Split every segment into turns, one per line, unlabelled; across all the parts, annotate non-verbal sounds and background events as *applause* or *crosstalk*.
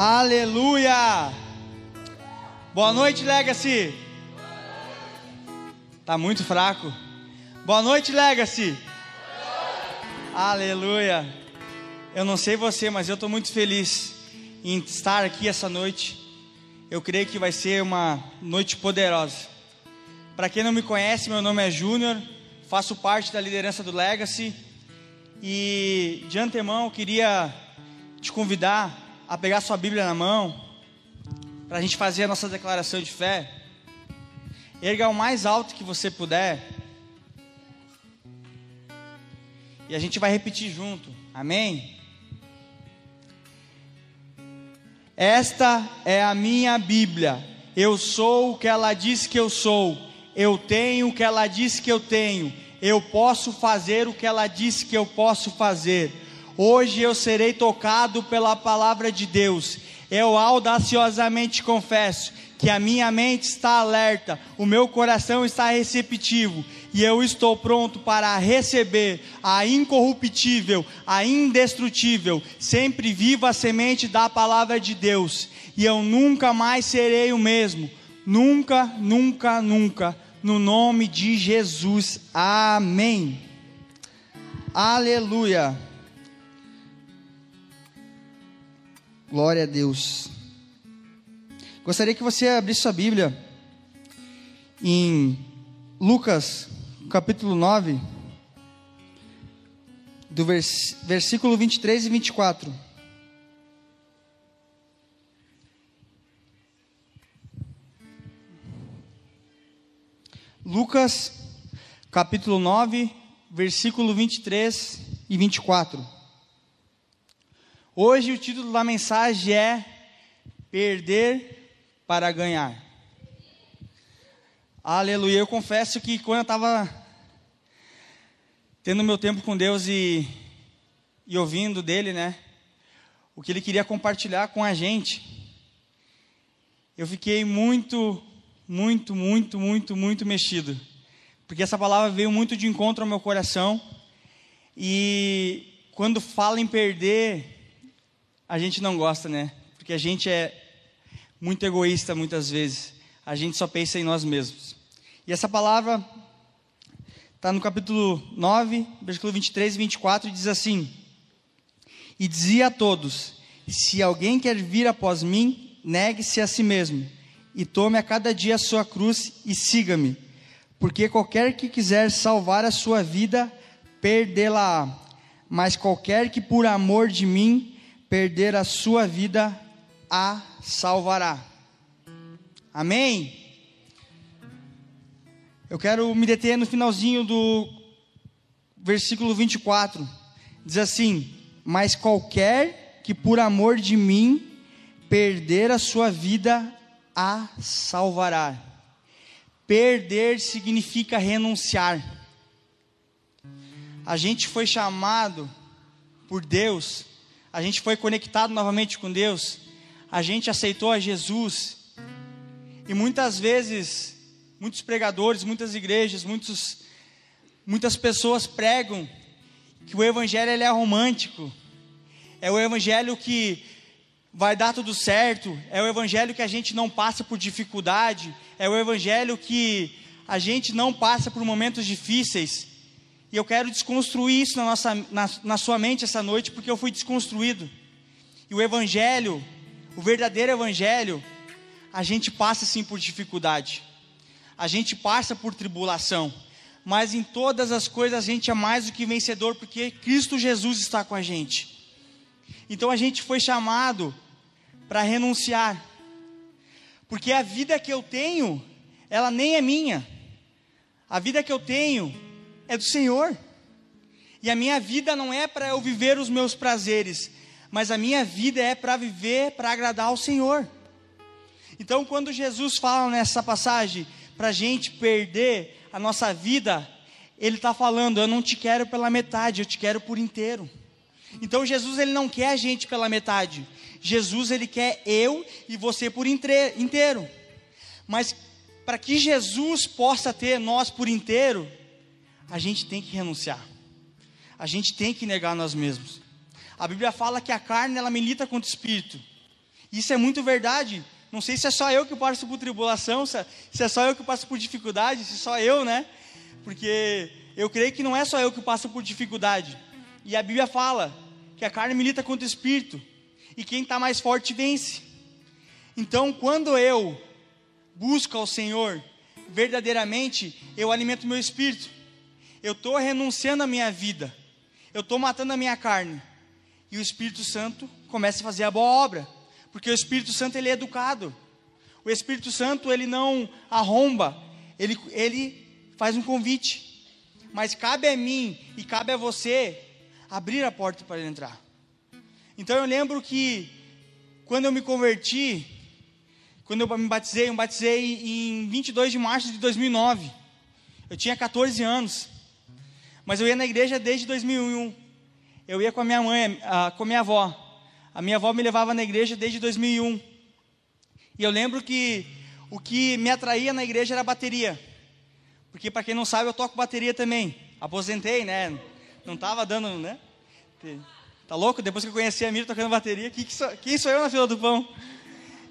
Aleluia! Boa noite, Legacy. Tá muito fraco. Boa noite, Legacy. Aleluia. Eu não sei você, mas eu estou muito feliz em estar aqui essa noite. Eu creio que vai ser uma noite poderosa. Para quem não me conhece, meu nome é Júnior, faço parte da liderança do Legacy e de antemão eu queria te convidar a pegar sua Bíblia na mão para a gente fazer a nossa declaração de fé. Erga o mais alto que você puder. E a gente vai repetir junto. Amém? Esta é a minha Bíblia. Eu sou o que ela diz que eu sou. Eu tenho o que ela diz que eu tenho. Eu posso fazer o que ela diz que eu posso fazer. Hoje eu serei tocado pela palavra de Deus eu audaciosamente confesso que a minha mente está alerta, o meu coração está receptivo e eu estou pronto para receber a incorruptível, a indestrutível, sempre viva semente da palavra de Deus. E eu nunca mais serei o mesmo. Nunca, nunca, nunca. No nome de Jesus. Amém. Aleluia. Glória a Deus. Gostaria que você abrisse sua Bíblia em Lucas, capítulo 9, do vers versículo 23 e 24. Lucas, capítulo 9, versículo 23 e 24. Hoje o título da mensagem é Perder para Ganhar. Aleluia. Eu confesso que quando eu estava tendo meu tempo com Deus e, e ouvindo dele, né? O que ele queria compartilhar com a gente, eu fiquei muito, muito, muito, muito, muito mexido. Porque essa palavra veio muito de encontro ao meu coração. E quando fala em perder, a gente não gosta, né? Porque a gente é muito egoísta muitas vezes. A gente só pensa em nós mesmos. E essa palavra está no capítulo 9, versículo 23 e 24, e diz assim: E dizia a todos: Se alguém quer vir após mim, negue-se a si mesmo, e tome a cada dia a sua cruz e siga-me. Porque qualquer que quiser salvar a sua vida, perdê-la-á. Mas qualquer que por amor de mim perder a sua vida, a salvará. Amém? Eu quero me deter no finalzinho do versículo 24. Diz assim: Mas qualquer que por amor de mim perder a sua vida, a salvará. Perder significa renunciar. A gente foi chamado por Deus a gente foi conectado novamente com Deus, a gente aceitou a Jesus, e muitas vezes, muitos pregadores, muitas igrejas, muitos, muitas pessoas pregam que o Evangelho ele é romântico, é o Evangelho que vai dar tudo certo, é o Evangelho que a gente não passa por dificuldade, é o Evangelho que a gente não passa por momentos difíceis. E eu quero desconstruir isso na, nossa, na, na sua mente essa noite, porque eu fui desconstruído. E o Evangelho, o verdadeiro Evangelho, a gente passa sim por dificuldade, a gente passa por tribulação, mas em todas as coisas a gente é mais do que vencedor, porque Cristo Jesus está com a gente. Então a gente foi chamado para renunciar, porque a vida que eu tenho, ela nem é minha, a vida que eu tenho, é do Senhor. E a minha vida não é para eu viver os meus prazeres, mas a minha vida é para viver para agradar ao Senhor. Então, quando Jesus fala nessa passagem para a gente perder a nossa vida, Ele está falando: Eu não te quero pela metade, eu te quero por inteiro. Então, Jesus ele não quer a gente pela metade. Jesus ele quer eu e você por inteiro. Mas para que Jesus possa ter nós por inteiro, a gente tem que renunciar. A gente tem que negar nós mesmos. A Bíblia fala que a carne ela milita contra o espírito. Isso é muito verdade. Não sei se é só eu que passo por tribulação, se é só eu que passo por dificuldade, se é só eu, né? Porque eu creio que não é só eu que passo por dificuldade. E a Bíblia fala que a carne milita contra o espírito e quem está mais forte vence. Então, quando eu busco ao Senhor, verdadeiramente, eu alimento meu espírito. Eu estou renunciando à minha vida. Eu estou matando a minha carne. E o Espírito Santo começa a fazer a boa obra. Porque o Espírito Santo ele é educado. O Espírito Santo ele não arromba. Ele, ele faz um convite. Mas cabe a mim e cabe a você abrir a porta para ele entrar. Então eu lembro que quando eu me converti, quando eu me batizei, eu me batizei em 22 de março de 2009. Eu tinha 14 anos. Mas eu ia na igreja desde 2001. Eu ia com a minha mãe, com a minha avó. A minha avó me levava na igreja desde 2001. E eu lembro que o que me atraía na igreja era a bateria. Porque para quem não sabe, eu toco bateria também. Aposentei, né? Não estava dando, né? Tá louco? Depois que eu conheci a Mira tocando bateria, quem, sou, quem sou eu na fila do pão?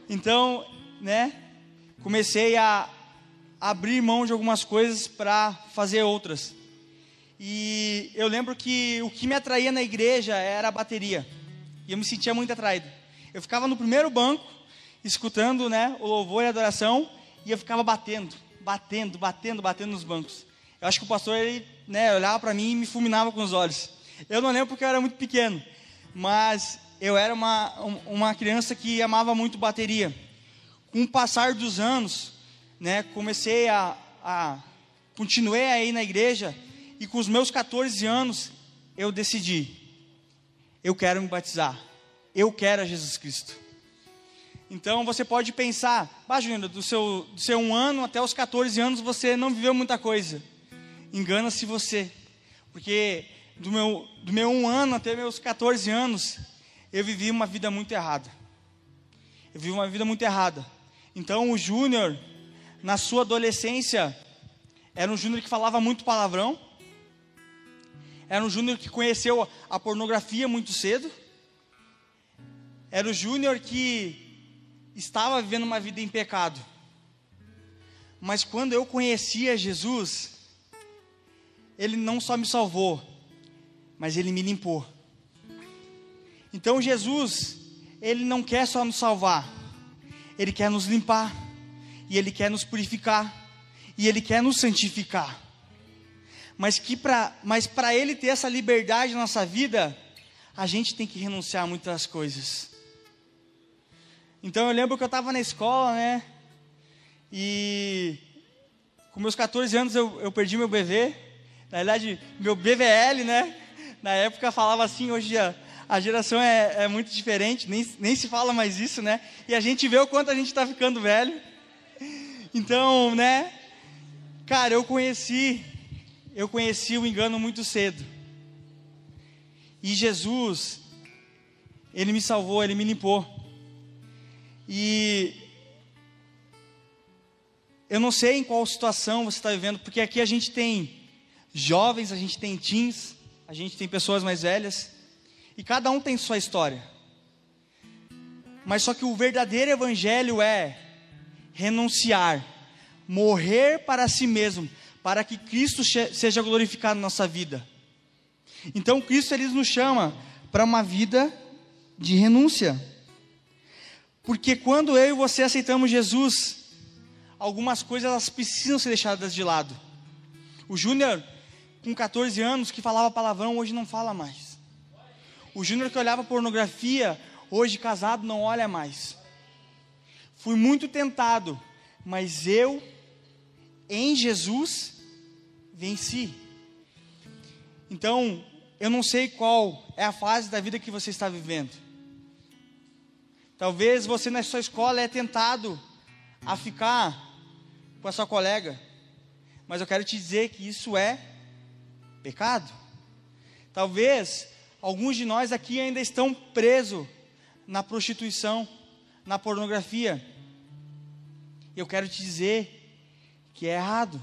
Então, né? Comecei a abrir mão de algumas coisas para fazer outras. E eu lembro que o que me atraía na igreja era a bateria. E eu me sentia muito atraído. Eu ficava no primeiro banco, escutando né, o louvor e a adoração, e eu ficava batendo, batendo, batendo, batendo nos bancos. Eu acho que o pastor ele, né, olhava para mim e me fulminava com os olhos. Eu não lembro porque eu era muito pequeno, mas eu era uma, uma criança que amava muito bateria. Com o passar dos anos, né, comecei a, a continuei aí na igreja e com os meus 14 anos eu decidi, eu quero me batizar, eu quero a Jesus Cristo. Então você pode pensar, bah, Júnior, do seu, do seu um ano até os 14 anos você não viveu muita coisa. Engana-se você, porque do meu, do meu um ano até meus 14 anos, eu vivi uma vida muito errada. Eu vivi uma vida muito errada. Então o Júnior, na sua adolescência, era um Júnior que falava muito palavrão. Era um Júnior que conheceu a pornografia muito cedo. Era o Júnior que estava vivendo uma vida em pecado. Mas quando eu conhecia Jesus, Ele não só me salvou, mas ele me limpou. Então Jesus, ele não quer só nos salvar, ele quer nos limpar, e ele quer nos purificar, e ele quer nos santificar. Mas que para, mas para ele ter essa liberdade na nossa vida, a gente tem que renunciar a muitas coisas. Então eu lembro que eu estava na escola, né? E com meus 14 anos eu, eu perdi meu bebê. Na verdade, meu BVL, né? na época falava assim, hoje a, a geração é, é, muito diferente, nem, nem se fala mais isso, né? E a gente vê o quanto a gente está ficando velho. Então, né? Cara, eu conheci, eu conheci o engano muito cedo. E Jesus, Ele me salvou, Ele me limpou. E eu não sei em qual situação você está vivendo, porque aqui a gente tem jovens, a gente tem teens, a gente tem pessoas mais velhas, e cada um tem sua história. Mas só que o verdadeiro evangelho é renunciar, morrer para si mesmo, para que Cristo seja glorificado na nossa vida. Então Cristo ele nos chama para uma vida de renúncia. Porque quando eu e você aceitamos Jesus, algumas coisas elas precisam ser deixadas de lado. O Júnior com 14 anos que falava palavrão, hoje não fala mais. O Júnior que olhava pornografia, hoje casado não olha mais. Fui muito tentado, mas eu, em Jesus, venci. Então, eu não sei qual é a fase da vida que você está vivendo. Talvez você na sua escola é tentado a ficar com a sua colega, mas eu quero te dizer que isso é pecado. Talvez alguns de nós aqui ainda estão presos na prostituição, na pornografia. Eu quero te dizer que é errado.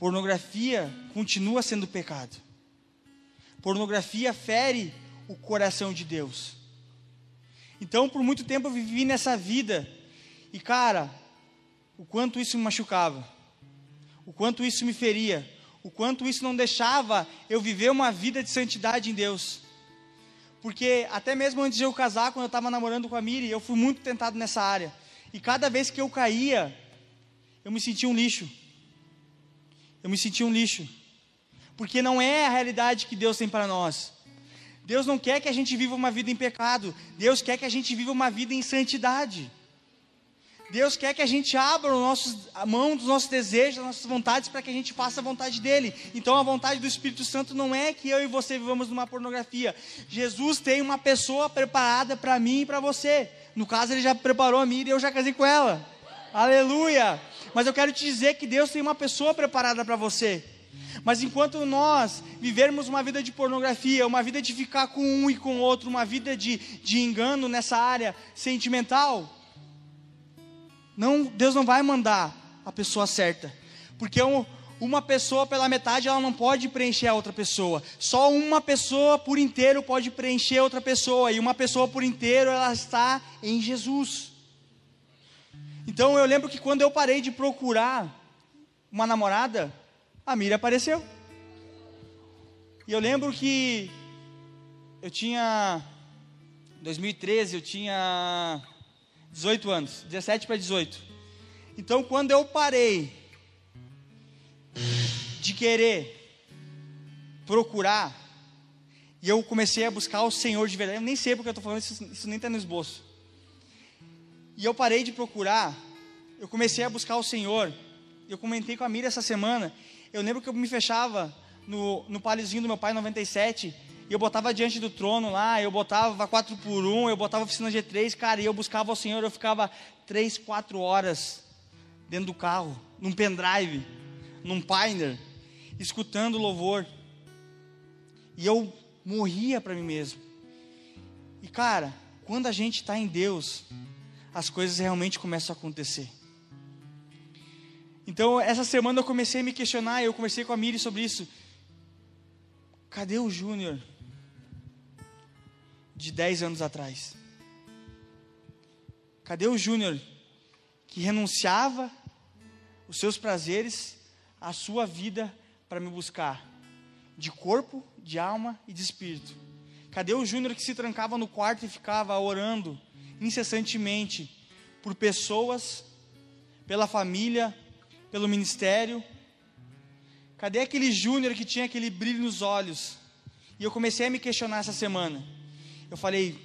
Pornografia continua sendo pecado. Pornografia fere o coração de Deus. Então, por muito tempo eu vivi nessa vida. E cara, o quanto isso me machucava. O quanto isso me feria. O quanto isso não deixava eu viver uma vida de santidade em Deus. Porque até mesmo antes de eu casar, quando eu estava namorando com a Miri, eu fui muito tentado nessa área. E cada vez que eu caía, eu me sentia um lixo. Eu me sentia um lixo. Porque não é a realidade que Deus tem para nós. Deus não quer que a gente viva uma vida em pecado. Deus quer que a gente viva uma vida em santidade. Deus quer que a gente abra nossos, a mão dos nossos desejos, das nossas vontades, para que a gente faça a vontade dele. Então a vontade do Espírito Santo não é que eu e você vivamos numa pornografia. Jesus tem uma pessoa preparada para mim e para você. No caso, ele já preparou a mim e eu já casei com ela. Aleluia! Mas eu quero te dizer que Deus tem uma pessoa preparada para você. Mas enquanto nós vivermos uma vida de pornografia, uma vida de ficar com um e com outro, uma vida de, de engano nessa área sentimental, não, Deus não vai mandar a pessoa certa, porque um, uma pessoa pela metade ela não pode preencher a outra pessoa. Só uma pessoa por inteiro pode preencher outra pessoa e uma pessoa por inteiro ela está em Jesus. Então eu lembro que quando eu parei de procurar uma namorada, a Miriam apareceu. E eu lembro que eu tinha 2013, eu tinha 18 anos, 17 para 18. Então, quando eu parei de querer procurar, e eu comecei a buscar o Senhor de verdade, eu nem sei porque eu estou falando isso, isso nem está no esboço. E eu parei de procurar, eu comecei a buscar o Senhor. Eu comentei com a Mira essa semana. Eu lembro que eu me fechava no, no paliozinho do meu pai, 97, e eu botava diante do trono lá, eu botava 4 por 1 eu botava oficina G3, cara, e eu buscava o Senhor, eu ficava 3, 4 horas dentro do carro, num pendrive, num Pioneer, escutando louvor. E eu morria para mim mesmo. E cara, quando a gente está em Deus, as coisas realmente começam a acontecer. Então, essa semana eu comecei a me questionar, eu conversei com a Miri sobre isso. Cadê o Júnior? de 10 anos atrás? Cadê o Júnior que renunciava os seus prazeres, a sua vida para me buscar, de corpo, de alma e de espírito? Cadê o Júnior que se trancava no quarto e ficava orando incessantemente por pessoas, pela família, pelo ministério? Cadê aquele Júnior que tinha aquele brilho nos olhos? E eu comecei a me questionar essa semana eu falei,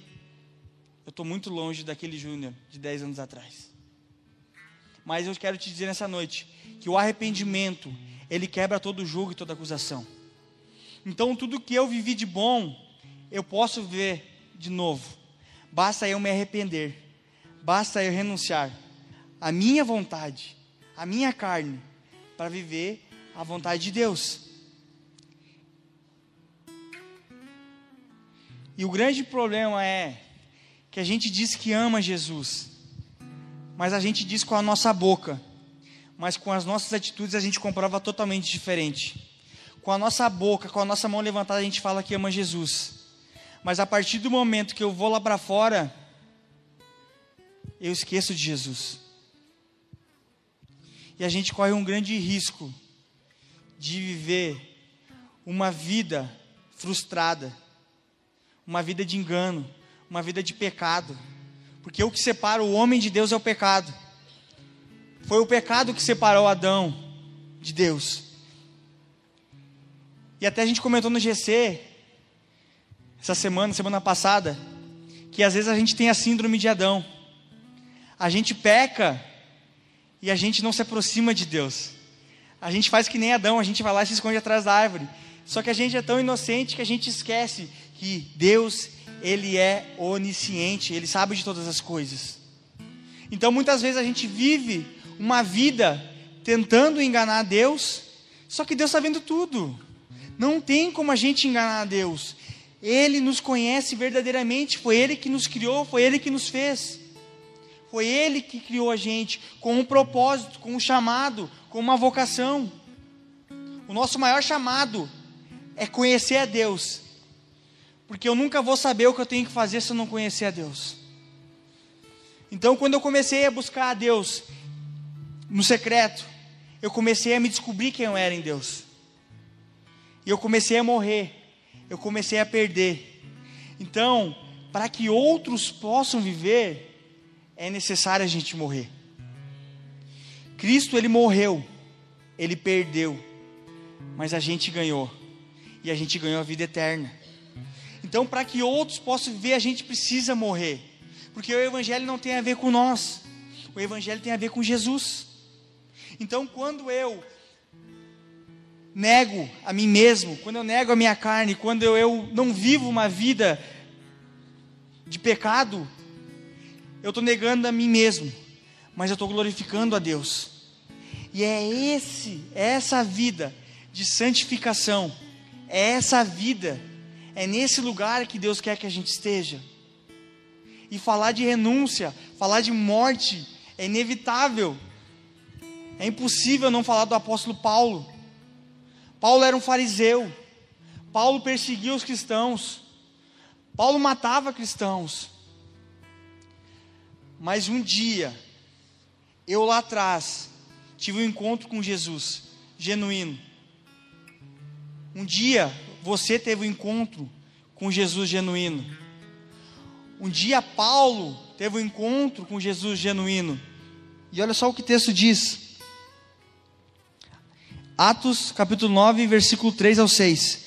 eu estou muito longe daquele Júnior de 10 anos atrás. Mas eu quero te dizer nessa noite que o arrependimento, ele quebra todo julgo e toda acusação. Então, tudo que eu vivi de bom, eu posso ver de novo. Basta eu me arrepender, basta eu renunciar à minha vontade, à minha carne, para viver a vontade de Deus. E o grande problema é que a gente diz que ama Jesus, mas a gente diz com a nossa boca, mas com as nossas atitudes a gente comprova totalmente diferente. Com a nossa boca, com a nossa mão levantada, a gente fala que ama Jesus, mas a partir do momento que eu vou lá para fora, eu esqueço de Jesus. E a gente corre um grande risco de viver uma vida frustrada uma vida de engano, uma vida de pecado. Porque o que separa o homem de Deus é o pecado. Foi o pecado que separou Adão de Deus. E até a gente comentou no GC, essa semana, semana passada, que às vezes a gente tem a síndrome de Adão. A gente peca e a gente não se aproxima de Deus. A gente faz que nem Adão, a gente vai lá e se esconde atrás da árvore. Só que a gente é tão inocente que a gente esquece que Deus, ele é onisciente, ele sabe de todas as coisas. Então muitas vezes a gente vive uma vida tentando enganar Deus, só que Deus está vendo tudo. Não tem como a gente enganar Deus. Ele nos conhece verdadeiramente, foi Ele que nos criou, foi Ele que nos fez. Foi Ele que criou a gente com um propósito, com um chamado, com uma vocação. O nosso maior chamado é conhecer a Deus porque eu nunca vou saber o que eu tenho que fazer se eu não conhecer a Deus. Então, quando eu comecei a buscar a Deus no secreto, eu comecei a me descobrir quem eu era em Deus. E eu comecei a morrer, eu comecei a perder. Então, para que outros possam viver, é necessário a gente morrer. Cristo, ele morreu, ele perdeu, mas a gente ganhou, e a gente ganhou a vida eterna. Então, para que outros possam viver, a gente precisa morrer, porque o Evangelho não tem a ver com nós, o Evangelho tem a ver com Jesus. Então, quando eu nego a mim mesmo, quando eu nego a minha carne, quando eu, não vivo uma vida de pecado, eu estou negando a mim mesmo, mas eu estou glorificando a Deus. E é esse, é essa vida de santificação, é essa vida, é nesse lugar que Deus quer que a gente esteja. E falar de renúncia, falar de morte, é inevitável. É impossível não falar do apóstolo Paulo. Paulo era um fariseu. Paulo perseguia os cristãos. Paulo matava cristãos. Mas um dia, eu lá atrás, tive um encontro com Jesus, genuíno. Um dia, você teve um encontro com Jesus genuíno. Um dia, Paulo teve um encontro com Jesus genuíno. E olha só o que o texto diz. Atos capítulo 9, versículo 3 ao 6.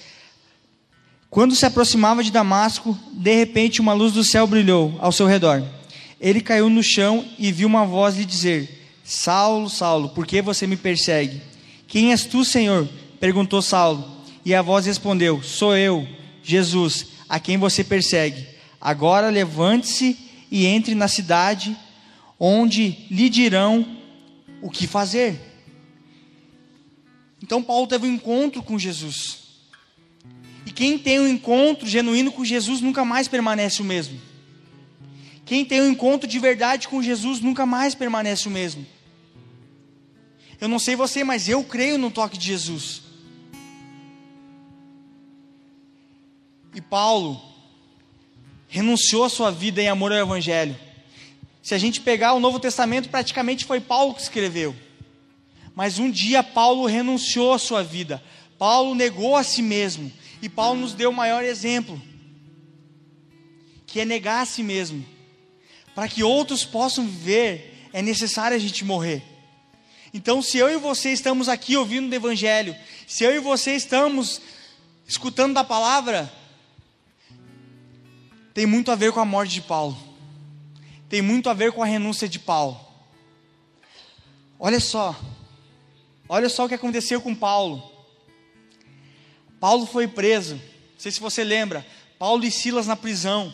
Quando se aproximava de Damasco, de repente uma luz do céu brilhou ao seu redor. Ele caiu no chão e viu uma voz lhe dizer: Saulo, Saulo, por que você me persegue? Quem és tu, Senhor? perguntou Saulo. E a voz respondeu: Sou eu, Jesus, a quem você persegue. Agora levante-se e entre na cidade, onde lhe dirão o que fazer. Então Paulo teve um encontro com Jesus. E quem tem um encontro genuíno com Jesus nunca mais permanece o mesmo. Quem tem um encontro de verdade com Jesus nunca mais permanece o mesmo. Eu não sei você, mas eu creio no toque de Jesus. E Paulo renunciou a sua vida em amor ao Evangelho. Se a gente pegar o Novo Testamento, praticamente foi Paulo que escreveu. Mas um dia Paulo renunciou à sua vida, Paulo negou a si mesmo, e Paulo nos deu o maior exemplo, que é negar a si mesmo. Para que outros possam viver, é necessário a gente morrer. Então, se eu e você estamos aqui ouvindo o Evangelho, se eu e você estamos escutando da palavra, tem muito a ver com a morte de Paulo, tem muito a ver com a renúncia de Paulo. Olha só, Olha só o que aconteceu com Paulo. Paulo foi preso. Não sei se você lembra. Paulo e Silas na prisão.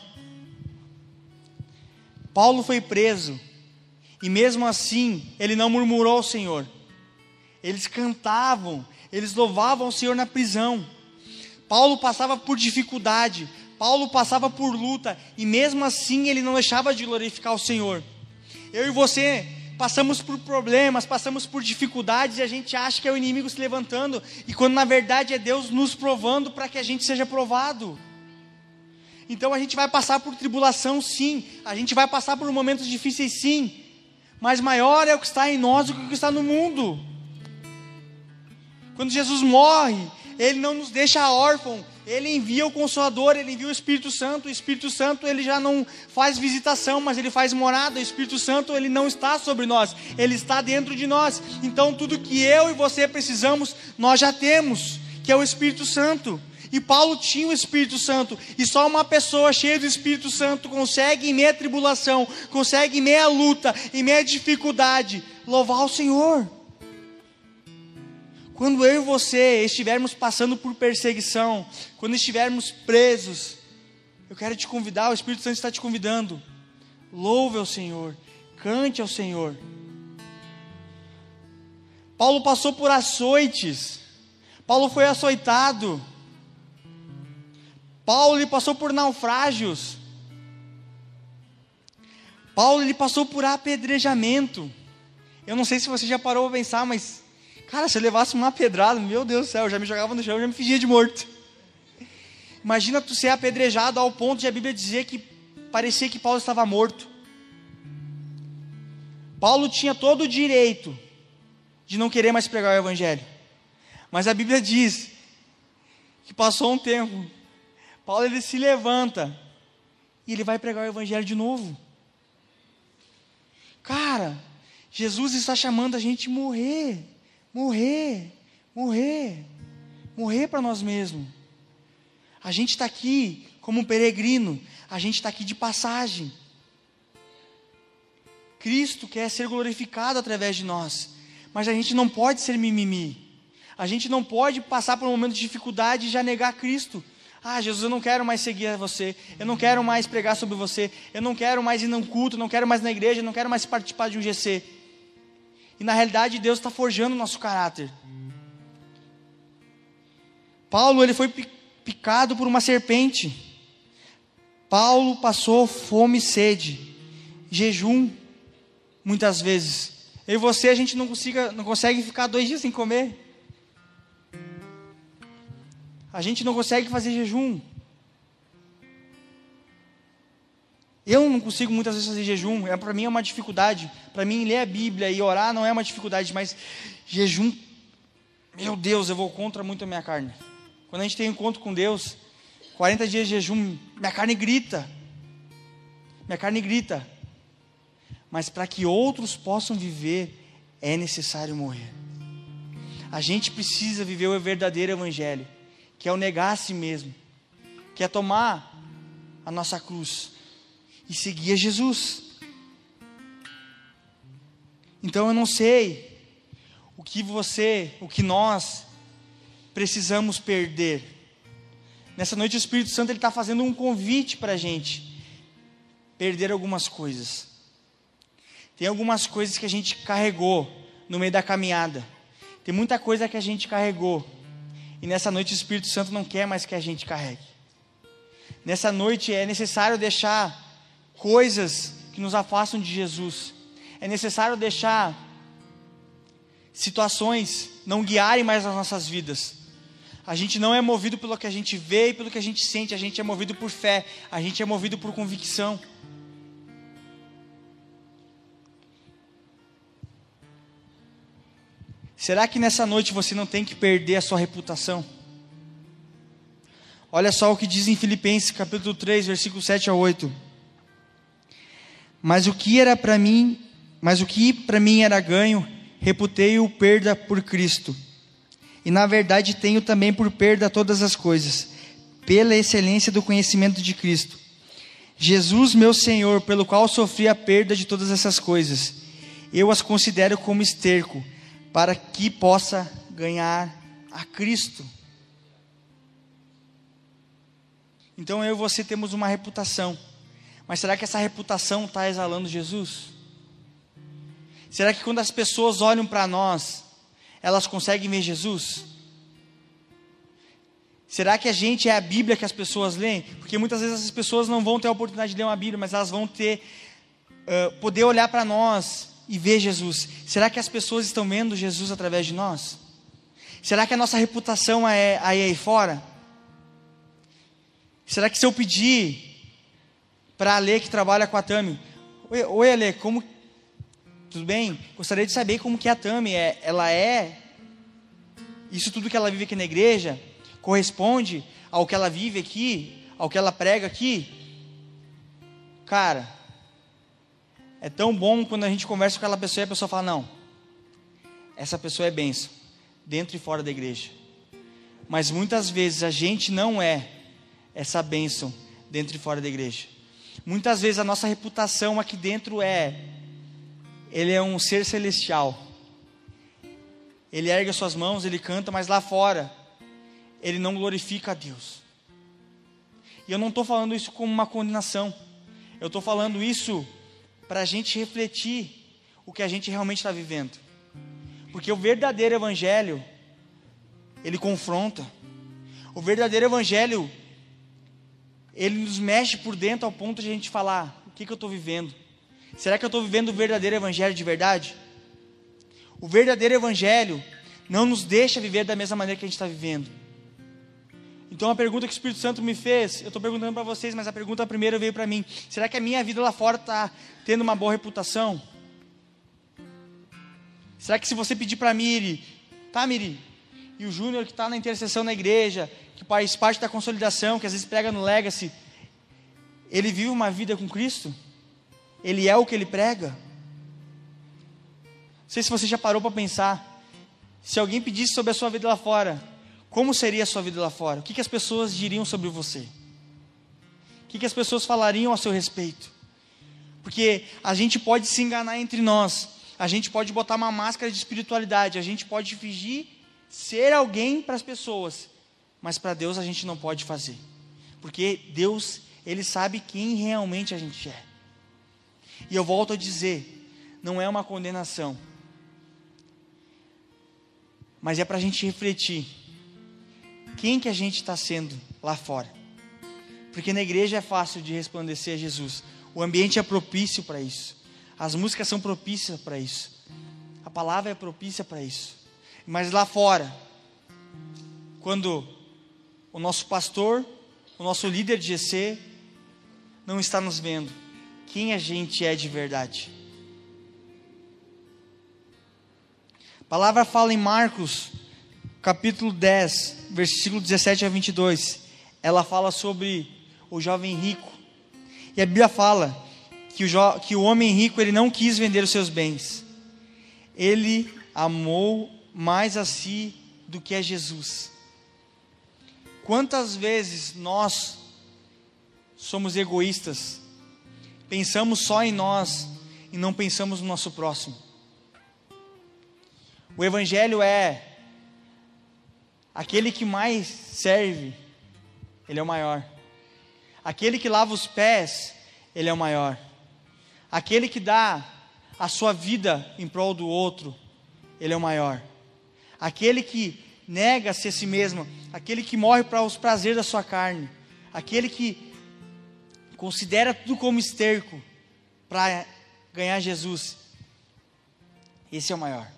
Paulo foi preso. E mesmo assim, ele não murmurou ao Senhor. Eles cantavam, eles louvavam o Senhor na prisão. Paulo passava por dificuldade, Paulo passava por luta, e mesmo assim ele não deixava de glorificar o Senhor. Eu e você passamos por problemas, passamos por dificuldades e a gente acha que é o inimigo se levantando, e quando na verdade é Deus nos provando para que a gente seja provado. Então a gente vai passar por tribulação, sim, a gente vai passar por momentos difíceis, sim, mas maior é o que está em nós do que o que está no mundo. Quando Jesus morre, Ele não nos deixa órfãos, ele envia o Consolador, ele envia o Espírito Santo. O Espírito Santo ele já não faz visitação, mas ele faz morada. O Espírito Santo ele não está sobre nós, ele está dentro de nós. Então tudo que eu e você precisamos, nós já temos, que é o Espírito Santo. E Paulo tinha o Espírito Santo, e só uma pessoa cheia do Espírito Santo consegue, em meia tribulação, consegue, em meia luta, em meia dificuldade, louvar o Senhor. Quando eu e você estivermos passando por perseguição, quando estivermos presos, eu quero te convidar, o Espírito Santo está te convidando. Louve ao Senhor, cante ao Senhor. Paulo passou por açoites, Paulo foi açoitado, Paulo ele passou por naufrágios, Paulo ele passou por apedrejamento. Eu não sei se você já parou para pensar, mas Cara, se eu levasse uma pedrada, meu Deus do céu, eu já me jogava no chão, já me fingia de morto. Imagina tu ser apedrejado ao ponto de a Bíblia dizer que parecia que Paulo estava morto. Paulo tinha todo o direito de não querer mais pregar o Evangelho. Mas a Bíblia diz que passou um tempo, Paulo ele se levanta e ele vai pregar o Evangelho de novo. Cara, Jesus está chamando a gente morrer, morrer, morrer, morrer para nós mesmos. A gente está aqui como um peregrino, a gente está aqui de passagem. Cristo quer ser glorificado através de nós, mas a gente não pode ser mimimi. A gente não pode passar por um momento de dificuldade e já negar Cristo. Ah, Jesus, eu não quero mais seguir você, eu não quero mais pregar sobre você, eu não quero mais ir num culto, não quero mais na igreja, não quero mais participar de um GC. E na realidade Deus está forjando o nosso caráter. Paulo ele foi picado por uma serpente. Paulo passou fome e sede, jejum, muitas vezes. Eu e você, a gente não, consiga, não consegue ficar dois dias sem comer. A gente não consegue fazer jejum. Eu não consigo muitas vezes fazer jejum, é, para mim é uma dificuldade. Para mim, ler a Bíblia e orar não é uma dificuldade, mas jejum, meu Deus, eu vou contra muito a minha carne. Quando a gente tem encontro com Deus, 40 dias de jejum, minha carne grita. Minha carne grita mas para que outros possam viver, é necessário morrer. A gente precisa viver o verdadeiro Evangelho, que é o negar a si mesmo, que é tomar a nossa cruz e seguir a Jesus. Então eu não sei o que você, o que nós precisamos perder. Nessa noite o Espírito Santo ele está fazendo um convite para a gente perder algumas coisas. Tem algumas coisas que a gente carregou no meio da caminhada. Tem muita coisa que a gente carregou. E nessa noite o Espírito Santo não quer mais que a gente carregue. Nessa noite é necessário deixar coisas que nos afastam de Jesus. É necessário deixar situações não guiarem mais as nossas vidas. A gente não é movido pelo que a gente vê e pelo que a gente sente, a gente é movido por fé, a gente é movido por convicção. Será que nessa noite você não tem que perder a sua reputação? Olha só o que diz em Filipenses capítulo 3, versículo 7 a 8. Mas o que era para mim, mas o que para mim era ganho, reputei-o perda por Cristo. E na verdade tenho também por perda todas as coisas, pela excelência do conhecimento de Cristo. Jesus, meu Senhor, pelo qual sofri a perda de todas essas coisas, eu as considero como esterco para que possa ganhar a Cristo. Então eu e você temos uma reputação, mas será que essa reputação está exalando Jesus? Será que quando as pessoas olham para nós, elas conseguem ver Jesus? Será que a gente é a Bíblia que as pessoas leem? Porque muitas vezes essas pessoas não vão ter a oportunidade de ler uma Bíblia, mas elas vão ter, uh, poder olhar para nós e ver Jesus. Será que as pessoas estão vendo Jesus através de nós? Será que a nossa reputação é aí, aí fora? Será que se eu pedir para a Ale que trabalha com a Tami, oi, oi Ale, como tudo bem? Gostaria de saber como que a Tami é, ela é isso tudo que ela vive aqui na igreja corresponde ao que ela vive aqui, ao que ela prega aqui? Cara, é tão bom quando a gente conversa com aquela pessoa e a pessoa fala: Não, essa pessoa é benção, dentro e fora da igreja. Mas muitas vezes a gente não é essa bênção dentro e fora da igreja. Muitas vezes a nossa reputação aqui dentro é: Ele é um ser celestial. Ele ergue as suas mãos, ele canta, mas lá fora, ele não glorifica a Deus. E eu não estou falando isso como uma condenação, eu estou falando isso para a gente refletir o que a gente realmente está vivendo. Porque o verdadeiro evangelho, ele confronta. O verdadeiro evangelho, ele nos mexe por dentro ao ponto de a gente falar: o que, que eu estou vivendo? Será que eu estou vivendo o verdadeiro evangelho de verdade? O verdadeiro evangelho não nos deixa viver da mesma maneira que a gente está vivendo. Então a pergunta que o Espírito Santo me fez, eu estou perguntando para vocês, mas a pergunta primeira veio para mim: será que a minha vida lá fora está tendo uma boa reputação? Será que se você pedir para Miri, tá, Miri? E o Júnior que está na intercessão na igreja, que faz parte da consolidação, que às vezes prega no Legacy, ele vive uma vida com Cristo? Ele é o que ele prega? Não sei se você já parou para pensar. Se alguém pedisse sobre a sua vida lá fora, como seria a sua vida lá fora? O que, que as pessoas diriam sobre você? O que, que as pessoas falariam a seu respeito? Porque a gente pode se enganar entre nós, a gente pode botar uma máscara de espiritualidade, a gente pode fingir ser alguém para as pessoas, mas para Deus a gente não pode fazer, porque Deus, Ele sabe quem realmente a gente é. E eu volto a dizer, não é uma condenação, mas é para a gente refletir, quem que a gente está sendo lá fora? Porque na igreja é fácil de resplandecer a Jesus, o ambiente é propício para isso. As músicas são propícias para isso. A palavra é propícia para isso. Mas lá fora, quando o nosso pastor, o nosso líder de GC, não está nos vendo, quem a gente é de verdade? A palavra fala em Marcos, capítulo 10, versículo 17 a 22. Ela fala sobre o jovem rico. E a Bíblia fala que o, que o homem rico ele não quis vender os seus bens. Ele amou mais a si do que a Jesus. Quantas vezes nós somos egoístas, pensamos só em nós e não pensamos no nosso próximo? O Evangelho é aquele que mais serve, ele é o maior. Aquele que lava os pés, ele é o maior. Aquele que dá a sua vida em prol do outro, ele é o maior. Aquele que nega-se a si mesmo, aquele que morre para os prazeres da sua carne, aquele que considera tudo como esterco para ganhar Jesus, esse é o maior.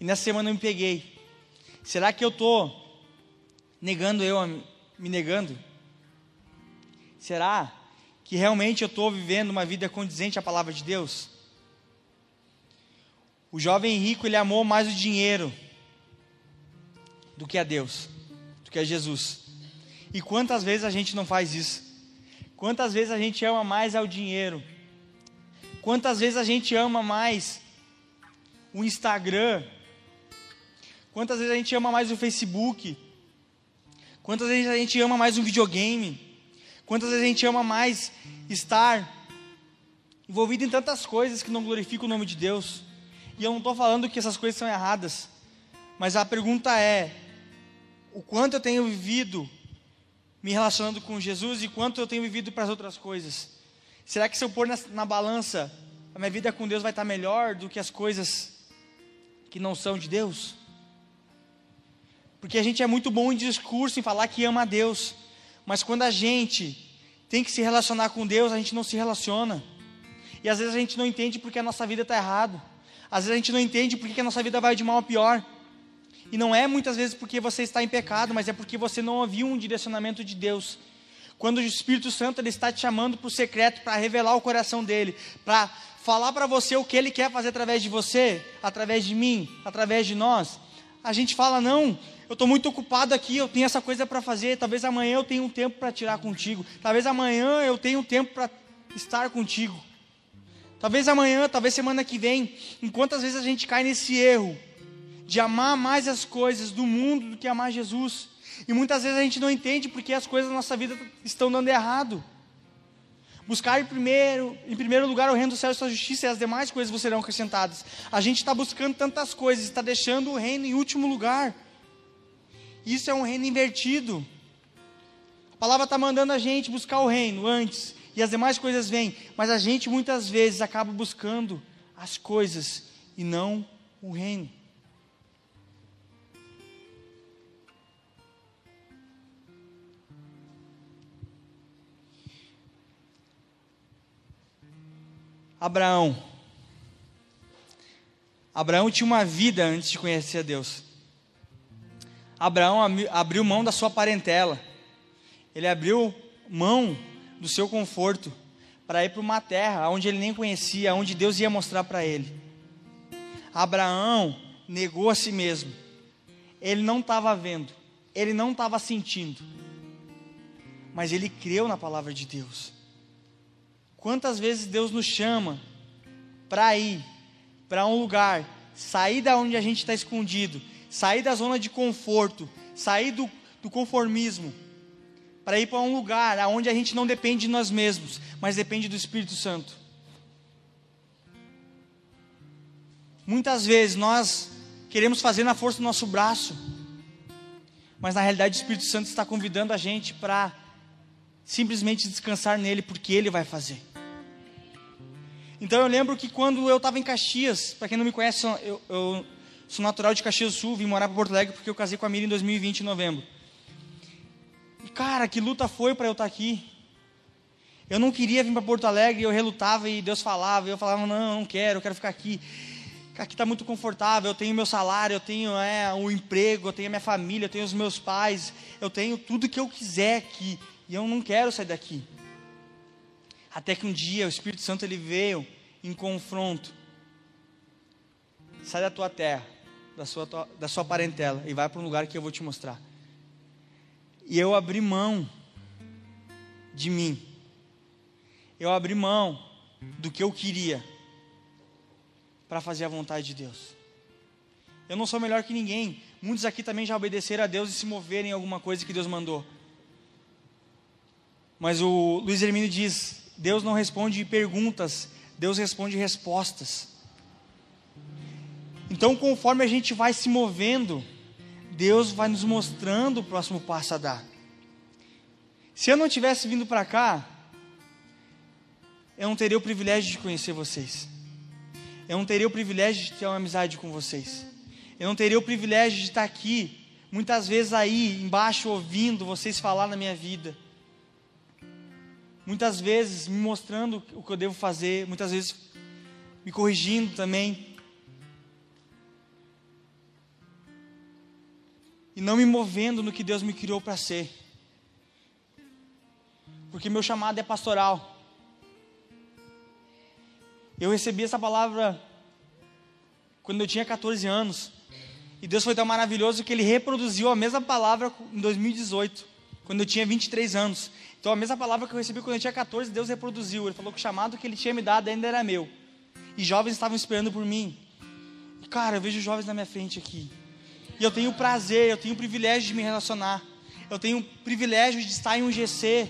E nessa semana eu me peguei. Será que eu estou negando eu, me negando? Será que realmente eu estou vivendo uma vida condizente à palavra de Deus? O jovem rico, ele amou mais o dinheiro do que a Deus, do que a Jesus. E quantas vezes a gente não faz isso? Quantas vezes a gente ama mais ao dinheiro? Quantas vezes a gente ama mais o Instagram? Quantas vezes a gente ama mais o Facebook? Quantas vezes a gente ama mais um videogame? Quantas vezes a gente ama mais estar envolvido em tantas coisas que não glorificam o nome de Deus? E eu não estou falando que essas coisas são erradas, mas a pergunta é: o quanto eu tenho vivido me relacionando com Jesus e quanto eu tenho vivido para as outras coisas? Será que se eu pôr na, na balança, a minha vida com Deus vai estar melhor do que as coisas que não são de Deus? Porque a gente é muito bom em discurso, em falar que ama a Deus. Mas quando a gente tem que se relacionar com Deus, a gente não se relaciona. E às vezes a gente não entende porque a nossa vida está errada. Às vezes a gente não entende porque a nossa vida vai de mal a pior. E não é muitas vezes porque você está em pecado, mas é porque você não ouviu um direcionamento de Deus. Quando o Espírito Santo ele está te chamando para o secreto, para revelar o coração dele, para falar para você o que ele quer fazer através de você, através de mim, através de nós, a gente fala: não, eu estou muito ocupado aqui, eu tenho essa coisa para fazer, talvez amanhã eu tenha um tempo para tirar contigo, talvez amanhã eu tenha um tempo para estar contigo. Talvez amanhã, talvez semana que vem, enquanto às vezes a gente cai nesse erro de amar mais as coisas do mundo do que amar Jesus. E muitas vezes a gente não entende porque as coisas da nossa vida estão dando errado. Buscar em primeiro, em primeiro lugar o reino do céu e sua justiça e as demais coisas serão acrescentadas. A gente está buscando tantas coisas, está deixando o reino em último lugar. Isso é um reino invertido. A palavra está mandando a gente buscar o reino antes, e as demais coisas vêm, mas a gente muitas vezes acaba buscando as coisas e não o reino. Abraão. Abraão tinha uma vida antes de conhecer a Deus. Abraão abriu mão da sua parentela, ele abriu mão do seu conforto para ir para uma terra onde ele nem conhecia, onde Deus ia mostrar para ele. Abraão negou a si mesmo. Ele não estava vendo, ele não estava sentindo, mas ele creu na palavra de Deus. Quantas vezes Deus nos chama para ir para um lugar, sair da onde a gente está escondido, sair da zona de conforto, sair do, do conformismo, para ir para um lugar onde a gente não depende de nós mesmos, mas depende do Espírito Santo. Muitas vezes nós queremos fazer na força do nosso braço, mas na realidade o Espírito Santo está convidando a gente para simplesmente descansar nele, porque ele vai fazer. Então eu lembro que quando eu estava em Caxias, para quem não me conhece, eu, eu, sou natural de Caxias do Sul, vim morar para Porto Alegre porque eu casei com a Miriam em 2020, em novembro. Cara, que luta foi para eu estar tá aqui. Eu não queria vir para Porto Alegre, eu relutava e Deus falava, e eu falava, não, não quero, eu quero ficar aqui. Aqui está muito confortável, eu tenho meu salário, eu tenho é, um emprego, eu tenho a minha família, eu tenho os meus pais, eu tenho tudo que eu quiser aqui, e eu não quero sair daqui. Até que um dia o Espírito Santo ele veio em confronto. Sai da tua terra, da sua, da sua parentela e vai para um lugar que eu vou te mostrar. E eu abri mão de mim. Eu abri mão do que eu queria para fazer a vontade de Deus. Eu não sou melhor que ninguém. Muitos aqui também já obedeceram a Deus e se moverem em alguma coisa que Deus mandou. Mas o Luiz Hermínio diz: Deus não responde perguntas, Deus responde respostas. Então, conforme a gente vai se movendo, Deus vai nos mostrando o próximo passo a dar. Se eu não tivesse vindo para cá, eu não teria o privilégio de conhecer vocês. Eu não teria o privilégio de ter uma amizade com vocês. Eu não teria o privilégio de estar aqui, muitas vezes aí embaixo ouvindo vocês falar na minha vida muitas vezes me mostrando o que eu devo fazer, muitas vezes me corrigindo também. E não me movendo no que Deus me criou para ser. Porque meu chamado é pastoral. Eu recebi essa palavra quando eu tinha 14 anos. E Deus foi tão maravilhoso que Ele reproduziu a mesma palavra em 2018, quando eu tinha 23 anos. Então a mesma palavra que eu recebi quando eu tinha 14, Deus reproduziu. Ele falou que o chamado que ele tinha me dado ainda era meu. E jovens estavam esperando por mim. Cara, eu vejo jovens na minha frente aqui. E eu tenho prazer, eu tenho o privilégio de me relacionar. Eu tenho o privilégio de estar em um GC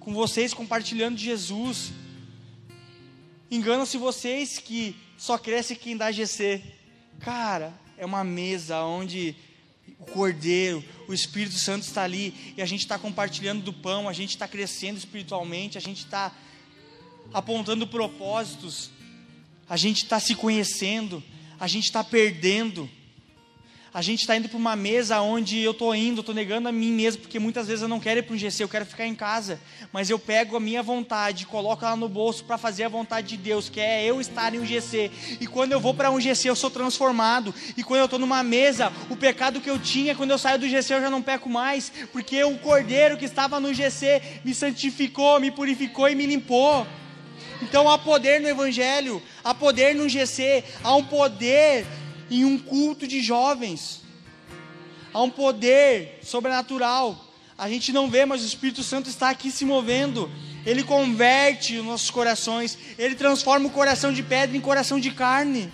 com vocês compartilhando de Jesus. Enganam-se vocês que só cresce quem dá GC. Cara, é uma mesa onde o Cordeiro, o Espírito Santo está ali e a gente está compartilhando do pão, a gente está crescendo espiritualmente, a gente está apontando propósitos, a gente está se conhecendo, a gente está perdendo. A gente está indo para uma mesa onde eu estou indo, estou negando a mim mesmo, porque muitas vezes eu não quero ir para um GC, eu quero ficar em casa. Mas eu pego a minha vontade, coloco ela no bolso para fazer a vontade de Deus, que é eu estar em um GC. E quando eu vou para um GC, eu sou transformado. E quando eu estou numa mesa, o pecado que eu tinha, quando eu saio do GC, eu já não peco mais, porque o cordeiro que estava no GC me santificou, me purificou e me limpou. Então há poder no Evangelho, há poder no GC, há um poder em um culto de jovens. Há um poder sobrenatural. A gente não vê, mas o Espírito Santo está aqui se movendo. Ele converte os nossos corações. Ele transforma o coração de pedra em coração de carne.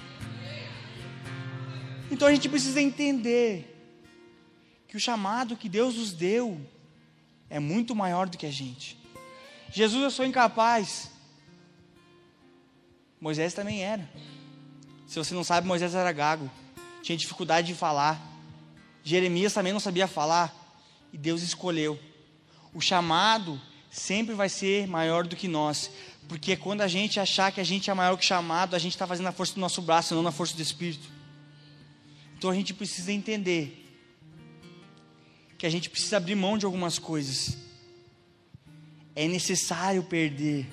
Então a gente precisa entender que o chamado que Deus nos deu é muito maior do que a gente. Jesus, eu sou incapaz. Moisés também era. Se você não sabe, Moisés era gago, tinha dificuldade de falar. Jeremias também não sabia falar. E Deus escolheu. O chamado sempre vai ser maior do que nós. Porque quando a gente achar que a gente é maior que o chamado, a gente está fazendo a força do nosso braço, não na força do Espírito. Então a gente precisa entender que a gente precisa abrir mão de algumas coisas. É necessário perder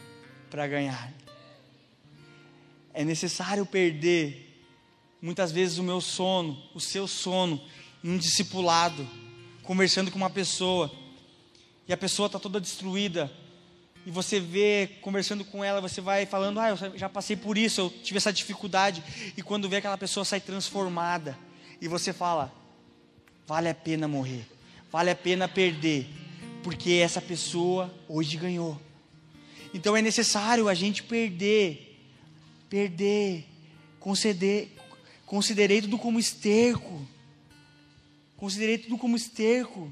para ganhar. É necessário perder, muitas vezes, o meu sono, o seu sono, em um discipulado, conversando com uma pessoa, e a pessoa está toda destruída, e você vê, conversando com ela, você vai falando, ah, eu já passei por isso, eu tive essa dificuldade, e quando vê aquela pessoa sai transformada, e você fala, vale a pena morrer, vale a pena perder, porque essa pessoa hoje ganhou. Então é necessário a gente perder, perder, conceder, considerei tudo como esterco, considerei tudo como esterco.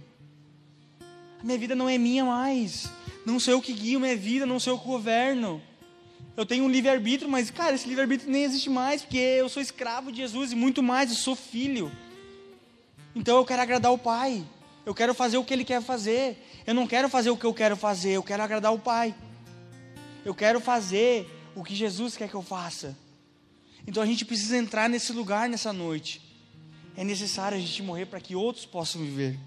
A minha vida não é minha mais. Não sou eu que guio minha vida, não sou eu que governo. Eu tenho um livre-arbítrio, mas, cara, esse livre-arbítrio nem existe mais, porque eu sou escravo de Jesus e muito mais, eu sou filho. Então eu quero agradar o Pai. Eu quero fazer o que Ele quer fazer. Eu não quero fazer o que eu quero fazer, eu quero agradar o Pai. Eu quero fazer o que Jesus quer que eu faça. Então a gente precisa entrar nesse lugar nessa noite. É necessário a gente morrer para que outros possam viver.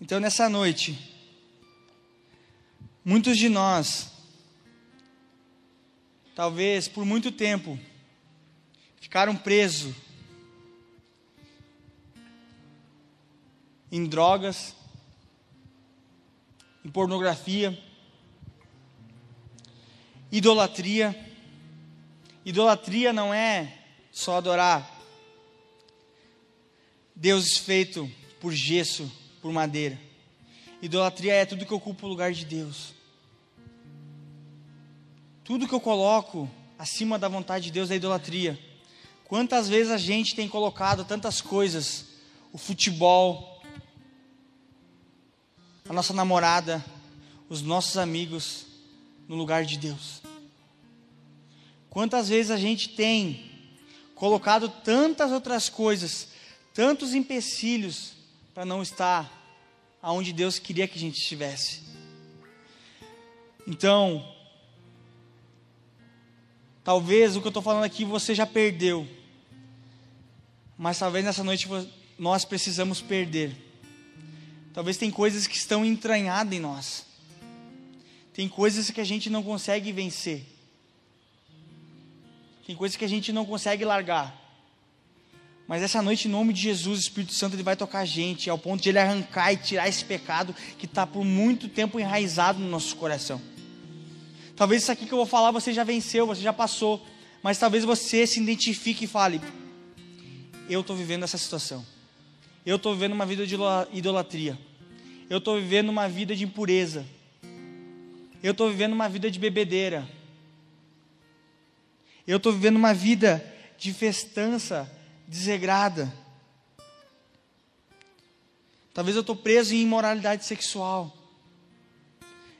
Então, nessa noite, muitos de nós, talvez por muito tempo, ficaram presos em drogas, em pornografia, idolatria. Idolatria não é só adorar deuses feito por gesso por madeira. Idolatria é tudo que ocupa o lugar de Deus. Tudo que eu coloco acima da vontade de Deus é idolatria. Quantas vezes a gente tem colocado tantas coisas, o futebol, a nossa namorada, os nossos amigos, no lugar de Deus. Quantas vezes a gente tem colocado tantas outras coisas, tantos empecilhos para não estar aonde Deus queria que a gente estivesse. Então, talvez o que eu estou falando aqui você já perdeu, mas talvez nessa noite nós precisamos perder. Talvez tem coisas que estão entranhadas em nós, tem coisas que a gente não consegue vencer, tem coisas que a gente não consegue largar. Mas essa noite, em nome de Jesus, o Espírito Santo ele vai tocar a gente, ao ponto de ele arrancar e tirar esse pecado que está por muito tempo enraizado no nosso coração. Talvez isso aqui que eu vou falar você já venceu, você já passou, mas talvez você se identifique e fale: Eu estou vivendo essa situação, eu estou vivendo uma vida de idolatria, eu estou vivendo uma vida de impureza, eu estou vivendo uma vida de bebedeira, eu estou vivendo uma vida de festança desregrada. Talvez eu estou preso em imoralidade sexual.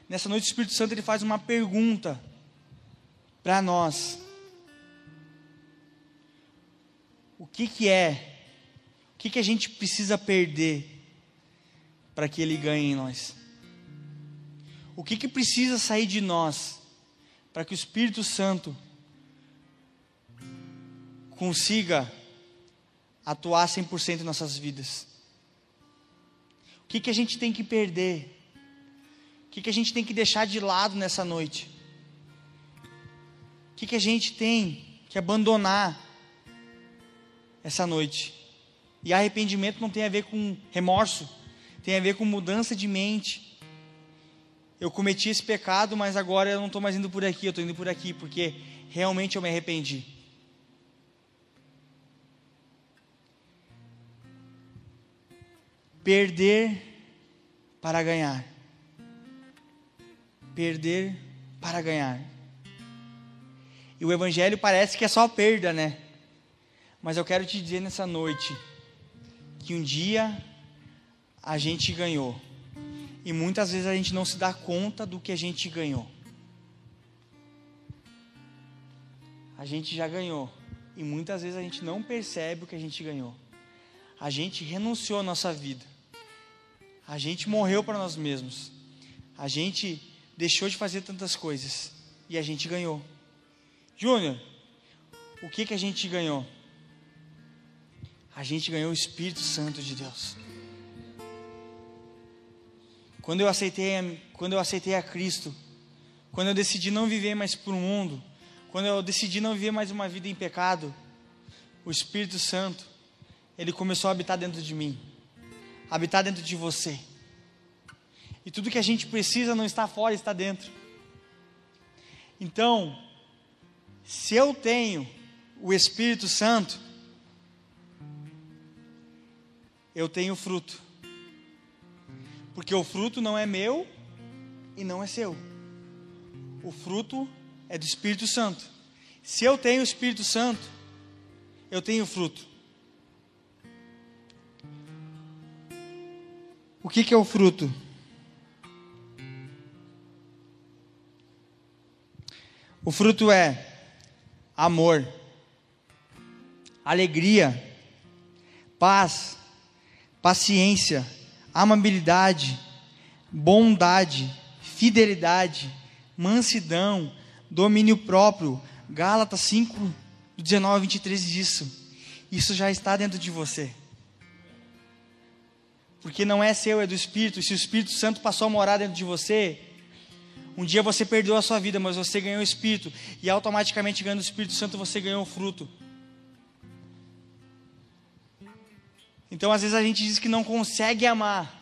Nessa noite o Espírito Santo ele faz uma pergunta para nós. O que que é? Que que a gente precisa perder para que ele ganhe em nós? O que que precisa sair de nós para que o Espírito Santo consiga atuar 100% em nossas vidas? O que, que a gente tem que perder? O que, que a gente tem que deixar de lado nessa noite? O que, que a gente tem que abandonar essa noite? E arrependimento não tem a ver com remorso, tem a ver com mudança de mente. Eu cometi esse pecado, mas agora eu não estou mais indo por aqui, eu estou indo por aqui, porque realmente eu me arrependi. Perder para ganhar. Perder para ganhar. E o Evangelho parece que é só perda, né? Mas eu quero te dizer nessa noite que um dia a gente ganhou. E muitas vezes a gente não se dá conta do que a gente ganhou. A gente já ganhou. E muitas vezes a gente não percebe o que a gente ganhou. A gente renunciou à nossa vida. A gente morreu para nós mesmos. A gente deixou de fazer tantas coisas e a gente ganhou. Júnior, o que que a gente ganhou? A gente ganhou o Espírito Santo de Deus. Quando eu aceitei, quando eu aceitei a Cristo, quando eu decidi não viver mais por um mundo, quando eu decidi não viver mais uma vida em pecado, o Espírito Santo, ele começou a habitar dentro de mim habitar dentro de você. E tudo que a gente precisa não está fora, está dentro. Então, se eu tenho o Espírito Santo, eu tenho fruto. Porque o fruto não é meu e não é seu. O fruto é do Espírito Santo. Se eu tenho o Espírito Santo, eu tenho fruto. O que, que é o fruto? O fruto é amor, alegria, paz, paciência, amabilidade, bondade, fidelidade, mansidão, domínio próprio. Gálatas 5, 19 a 23 diz isso. Isso já está dentro de você. Porque não é seu, é do Espírito. E se o Espírito Santo passou a morar dentro de você, um dia você perdeu a sua vida, mas você ganhou o Espírito. E automaticamente ganhando o Espírito Santo, você ganhou o fruto. Então, às vezes a gente diz que não consegue amar.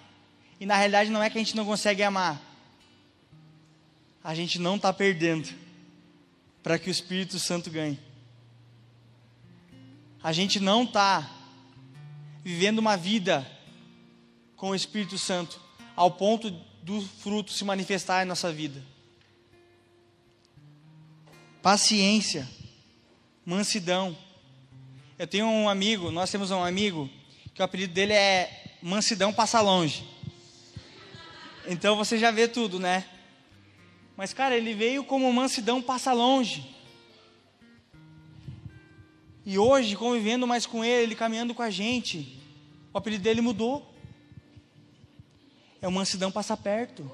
E na realidade não é que a gente não consegue amar. A gente não está perdendo para que o Espírito Santo ganhe. A gente não está vivendo uma vida com o Espírito Santo ao ponto do fruto se manifestar em nossa vida. Paciência, mansidão. Eu tenho um amigo, nós temos um amigo, que o apelido dele é Mansidão Passa Longe. Então você já vê tudo, né? Mas, cara, ele veio como mansidão passa longe. E hoje, convivendo mais com ele, ele caminhando com a gente, o apelido dele mudou é o mansidão passa perto.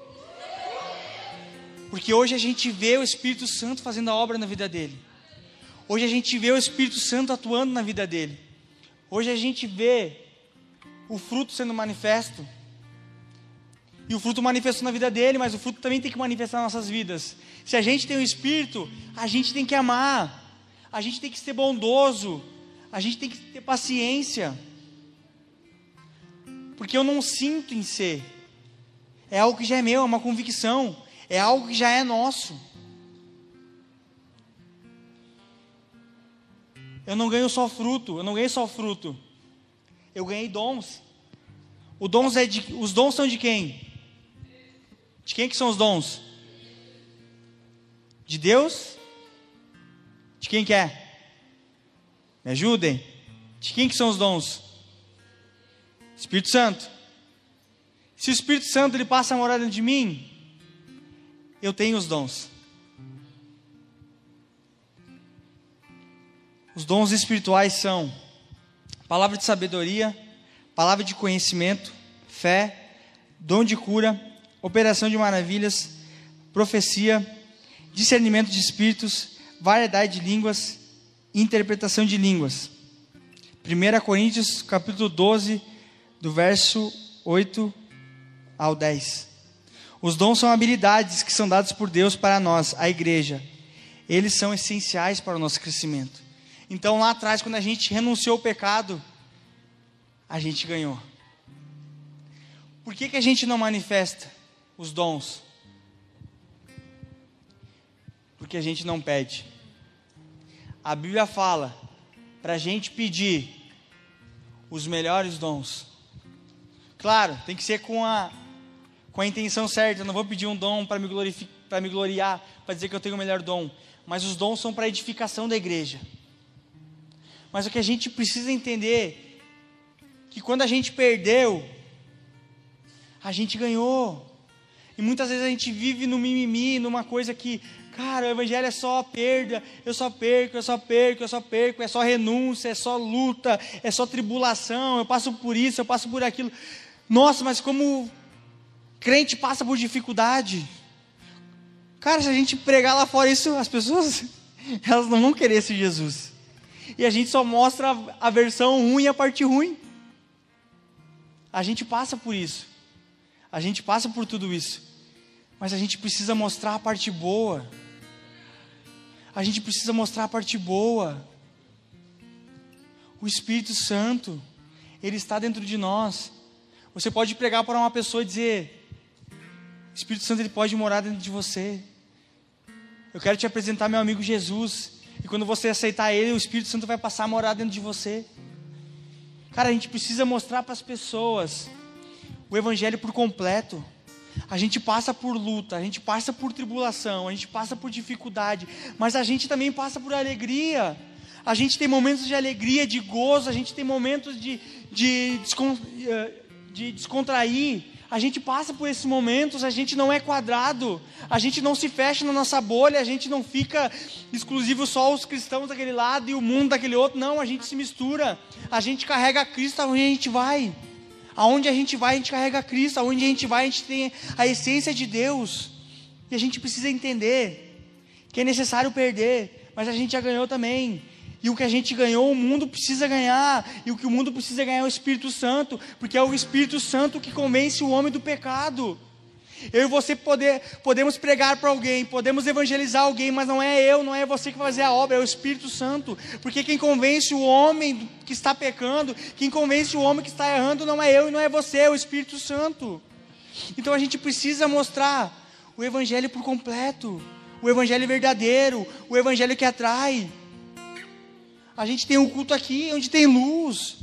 Porque hoje a gente vê o Espírito Santo fazendo a obra na vida dele. Hoje a gente vê o Espírito Santo atuando na vida dele. Hoje a gente vê o fruto sendo manifesto. E o fruto manifestou na vida dele, mas o fruto também tem que manifestar nas nossas vidas. Se a gente tem o Espírito, a gente tem que amar, a gente tem que ser bondoso, a gente tem que ter paciência. Porque eu não sinto em ser, é algo que já é meu, é uma convicção, é algo que já é nosso. Eu não ganho só fruto, eu não ganhei só fruto. Eu ganhei dons. Dons é de, os dons são de quem? De quem que são os dons? De Deus? De quem que é? Me ajudem. De quem que são os dons? Espírito Santo. Se o Espírito Santo ele passa a morar dentro de mim, eu tenho os dons. Os dons espirituais são palavra de sabedoria, palavra de conhecimento, fé, dom de cura, operação de maravilhas, profecia, discernimento de espíritos, variedade de línguas, interpretação de línguas. 1 Coríntios capítulo 12, do verso 8 ao 10. Os dons são habilidades que são dadas por Deus para nós, a igreja. Eles são essenciais para o nosso crescimento. Então, lá atrás, quando a gente renunciou ao pecado, a gente ganhou. Por que, que a gente não manifesta os dons? Porque a gente não pede. A Bíblia fala para a gente pedir os melhores dons. Claro, tem que ser com a com a intenção certa. Eu não vou pedir um dom para me, me gloriar, para dizer que eu tenho o melhor dom. Mas os dons são para edificação da igreja. Mas o que a gente precisa entender que quando a gente perdeu, a gente ganhou. E muitas vezes a gente vive no mimimi, numa coisa que, cara, o evangelho é só perda, eu só perco, eu só perco, eu só perco, é só renúncia, é só luta, é só tribulação, eu passo por isso, eu passo por aquilo. Nossa, mas como Crente passa por dificuldade. Cara, se a gente pregar lá fora isso, as pessoas *laughs* elas não vão querer esse Jesus. E a gente só mostra a versão ruim e a parte ruim. A gente passa por isso. A gente passa por tudo isso. Mas a gente precisa mostrar a parte boa. A gente precisa mostrar a parte boa. O Espírito Santo, ele está dentro de nós. Você pode pregar para uma pessoa e dizer: Espírito Santo ele pode morar dentro de você. Eu quero te apresentar meu amigo Jesus. E quando você aceitar ele, o Espírito Santo vai passar a morar dentro de você. Cara, a gente precisa mostrar para as pessoas o Evangelho por completo. A gente passa por luta, a gente passa por tribulação, a gente passa por dificuldade, mas a gente também passa por alegria. A gente tem momentos de alegria, de gozo, a gente tem momentos de, de, descon, eh, de descontrair. A gente passa por esses momentos, a gente não é quadrado, a gente não se fecha na nossa bolha, a gente não fica exclusivo só os cristãos daquele lado e o mundo daquele outro, não, a gente se mistura, a gente carrega Cristo aonde a gente vai. Aonde a gente vai, a gente carrega Cristo, aonde a gente vai, a gente tem a essência de Deus. E a gente precisa entender que é necessário perder, mas a gente já ganhou também. E o que a gente ganhou, o mundo precisa ganhar. E o que o mundo precisa ganhar é o Espírito Santo, porque é o Espírito Santo que convence o homem do pecado. Eu e você poder, podemos pregar para alguém, podemos evangelizar alguém, mas não é eu, não é você que vai fazer a obra, é o Espírito Santo. Porque quem convence o homem que está pecando, quem convence o homem que está errando, não é eu e não é você, é o Espírito Santo. Então a gente precisa mostrar o Evangelho por completo, o Evangelho verdadeiro, o Evangelho que atrai. A gente tem um culto aqui onde tem luz,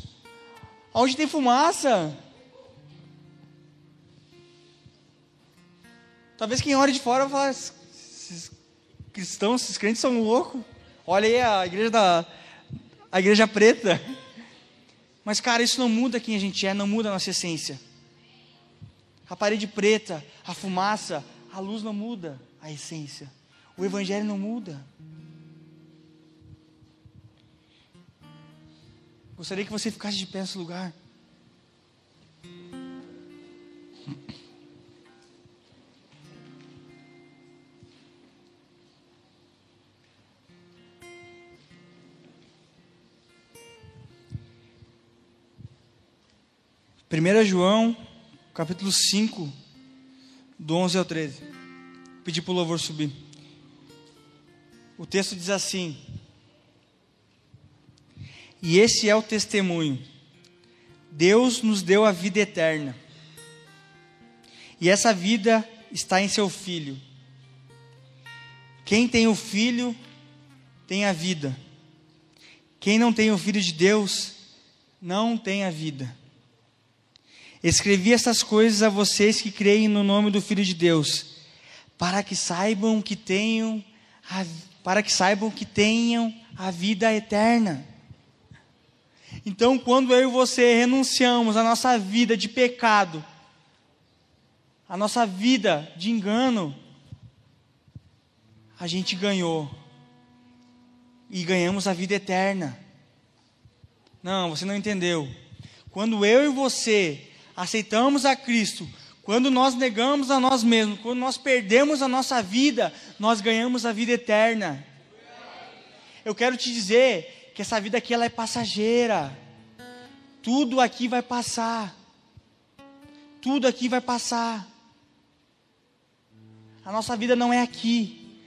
onde tem fumaça. Talvez quem olha de fora fale, esses cristãos, esses crentes são loucos. Olha aí a igreja da a igreja preta. Mas cara, isso não muda quem a gente é, não muda a nossa essência. A parede preta, a fumaça, a luz não muda a essência. O evangelho não muda. Gostaria que você ficasse de pé nesse lugar. Primeira João, capítulo 5, do 11 ao 13. Pedi para o louvor subir. O texto diz assim: e esse é o testemunho. Deus nos deu a vida eterna. E essa vida está em seu Filho. Quem tem o Filho tem a vida. Quem não tem o Filho de Deus não tem a vida. Escrevi essas coisas a vocês que creem no nome do Filho de Deus, para que saibam que tenham a, para que saibam que tenham a vida eterna. Então, quando eu e você renunciamos à nossa vida de pecado, a nossa vida de engano, a gente ganhou. E ganhamos a vida eterna. Não, você não entendeu. Quando eu e você aceitamos a Cristo, quando nós negamos a nós mesmos, quando nós perdemos a nossa vida, nós ganhamos a vida eterna. Eu quero te dizer que essa vida aqui ela é passageira. Tudo aqui vai passar. Tudo aqui vai passar. A nossa vida não é aqui.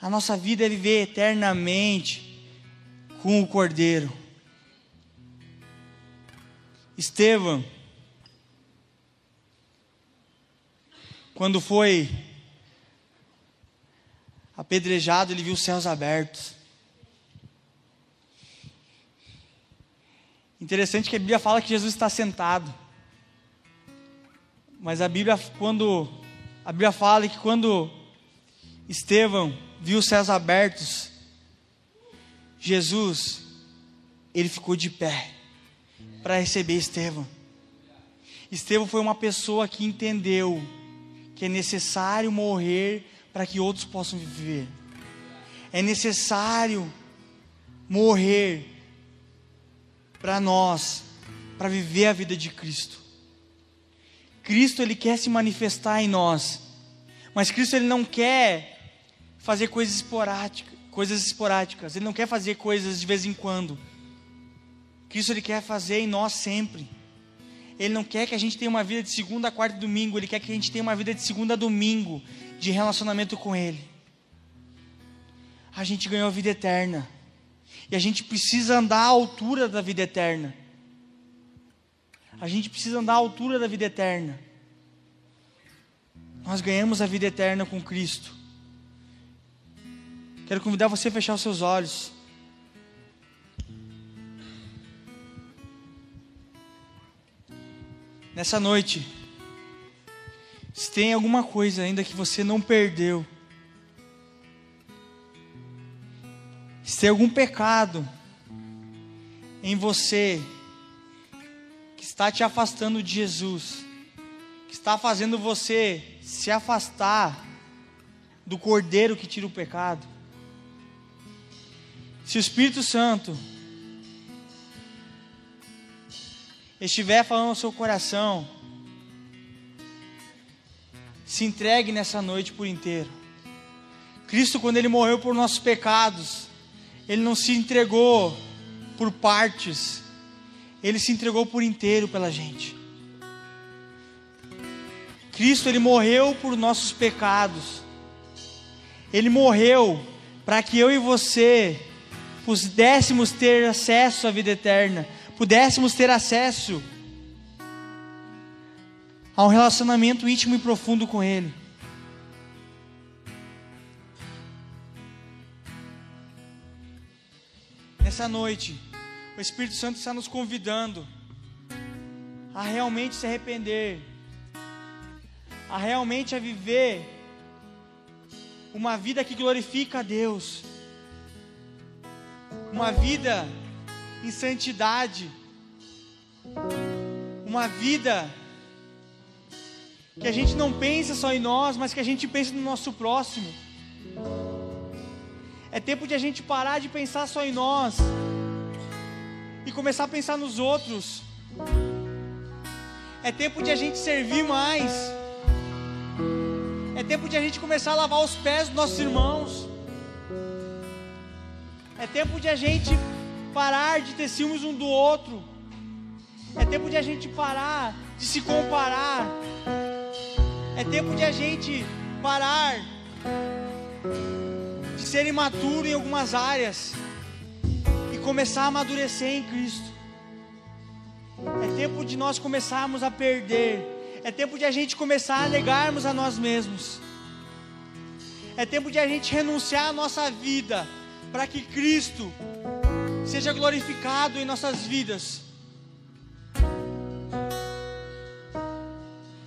A nossa vida é viver eternamente com o Cordeiro. Estevão, quando foi apedrejado, ele viu os céus abertos. Interessante que a Bíblia fala que Jesus está sentado. Mas a Bíblia, quando a Bíblia fala que quando Estevão viu os céus abertos, Jesus, ele ficou de pé para receber Estevão. Estevão foi uma pessoa que entendeu que é necessário morrer para que outros possam viver. É necessário morrer para nós, para viver a vida de Cristo. Cristo ele quer se manifestar em nós, mas Cristo ele não quer fazer coisas esporádicas, coisas esporádicas. Ele não quer fazer coisas de vez em quando. Cristo ele quer fazer em nós sempre. Ele não quer que a gente tenha uma vida de segunda quarta e domingo, ele quer que a gente tenha uma vida de segunda a domingo de relacionamento com ele. A gente ganhou vida eterna. E a gente precisa andar à altura da vida eterna. A gente precisa andar à altura da vida eterna. nós ganhamos a vida eterna com Cristo. Quero convidar você a fechar os seus olhos. Nessa noite, se tem alguma coisa ainda que você não perdeu, se tem algum pecado em você que está te afastando de Jesus, que está fazendo você se afastar do Cordeiro que tira o pecado, se o Espírito Santo estiver falando ao seu coração, se entregue nessa noite por inteiro. Cristo, quando Ele morreu por nossos pecados, Ele não se entregou por partes, Ele se entregou por inteiro pela gente. Cristo, Ele morreu por nossos pecados, Ele morreu para que eu e você pudéssemos ter acesso à vida eterna, pudéssemos ter acesso a um relacionamento íntimo e profundo com Ele. Nessa noite, o Espírito Santo está nos convidando a realmente se arrepender, a realmente a viver uma vida que glorifica a Deus, uma vida em santidade, uma vida que a gente não pensa só em nós, mas que a gente pensa no nosso próximo. É tempo de a gente parar de pensar só em nós e começar a pensar nos outros. É tempo de a gente servir mais. É tempo de a gente começar a lavar os pés dos nossos irmãos. É tempo de a gente parar de ter ciúmes um do outro. É tempo de a gente parar de se comparar. É tempo de a gente parar ser imaturo em algumas áreas e começar a amadurecer em Cristo. É tempo de nós começarmos a perder. É tempo de a gente começar a negarmos a nós mesmos. É tempo de a gente renunciar à nossa vida para que Cristo seja glorificado em nossas vidas.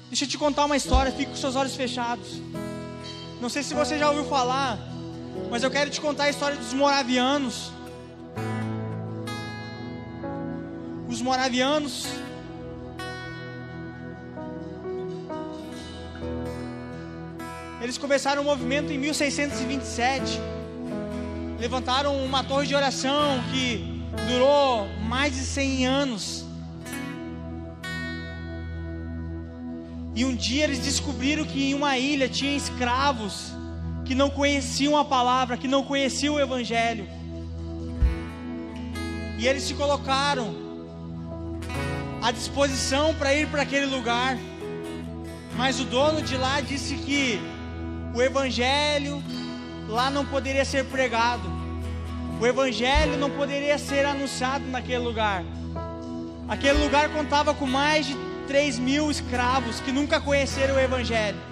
Deixa eu te contar uma história, fique com seus olhos fechados. Não sei se você já ouviu falar, mas eu quero te contar a história dos moravianos. Os moravianos Eles começaram o um movimento em 1627. Levantaram uma torre de oração que durou mais de 100 anos. E um dia eles descobriram que em uma ilha tinha escravos que não conheciam a palavra, que não conheciam o Evangelho. E eles se colocaram à disposição para ir para aquele lugar. Mas o dono de lá disse que o Evangelho lá não poderia ser pregado, o Evangelho não poderia ser anunciado naquele lugar. Aquele lugar contava com mais de 3 mil escravos que nunca conheceram o Evangelho.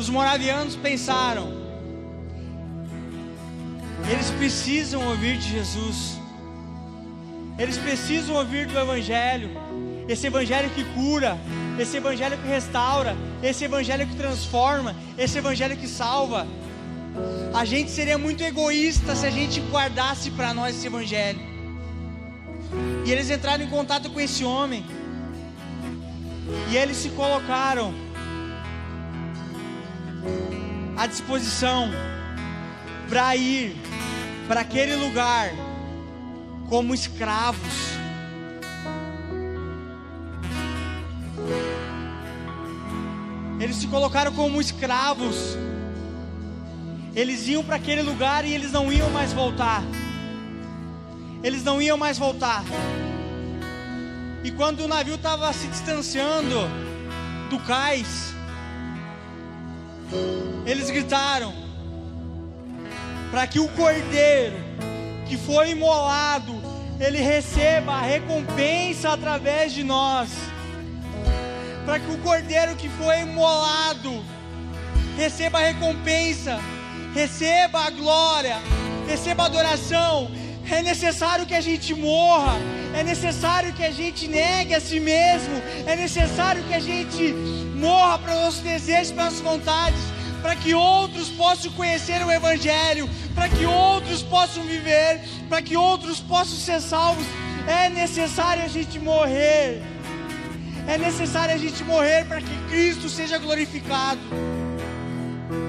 Os moravianos pensaram: eles precisam ouvir de Jesus, eles precisam ouvir do Evangelho, esse Evangelho que cura, esse Evangelho que restaura, esse Evangelho que transforma, esse Evangelho que salva. A gente seria muito egoísta se a gente guardasse para nós esse Evangelho. E eles entraram em contato com esse homem. E eles se colocaram à disposição para ir para aquele lugar como escravos. Eles se colocaram como escravos. Eles iam para aquele lugar e eles não iam mais voltar eles não iam mais voltar. E quando o navio estava se distanciando do cais, eles gritaram para que o cordeiro que foi imolado, ele receba a recompensa através de nós, para que o cordeiro que foi imolado receba a recompensa, receba a glória, receba a adoração. É necessário que a gente morra, é necessário que a gente negue a si mesmo, é necessário que a gente morra para os nossos desejos, para as nossas vontades, para que outros possam conhecer o Evangelho, para que outros possam viver, para que outros possam ser salvos. É necessário a gente morrer, é necessário a gente morrer para que Cristo seja glorificado.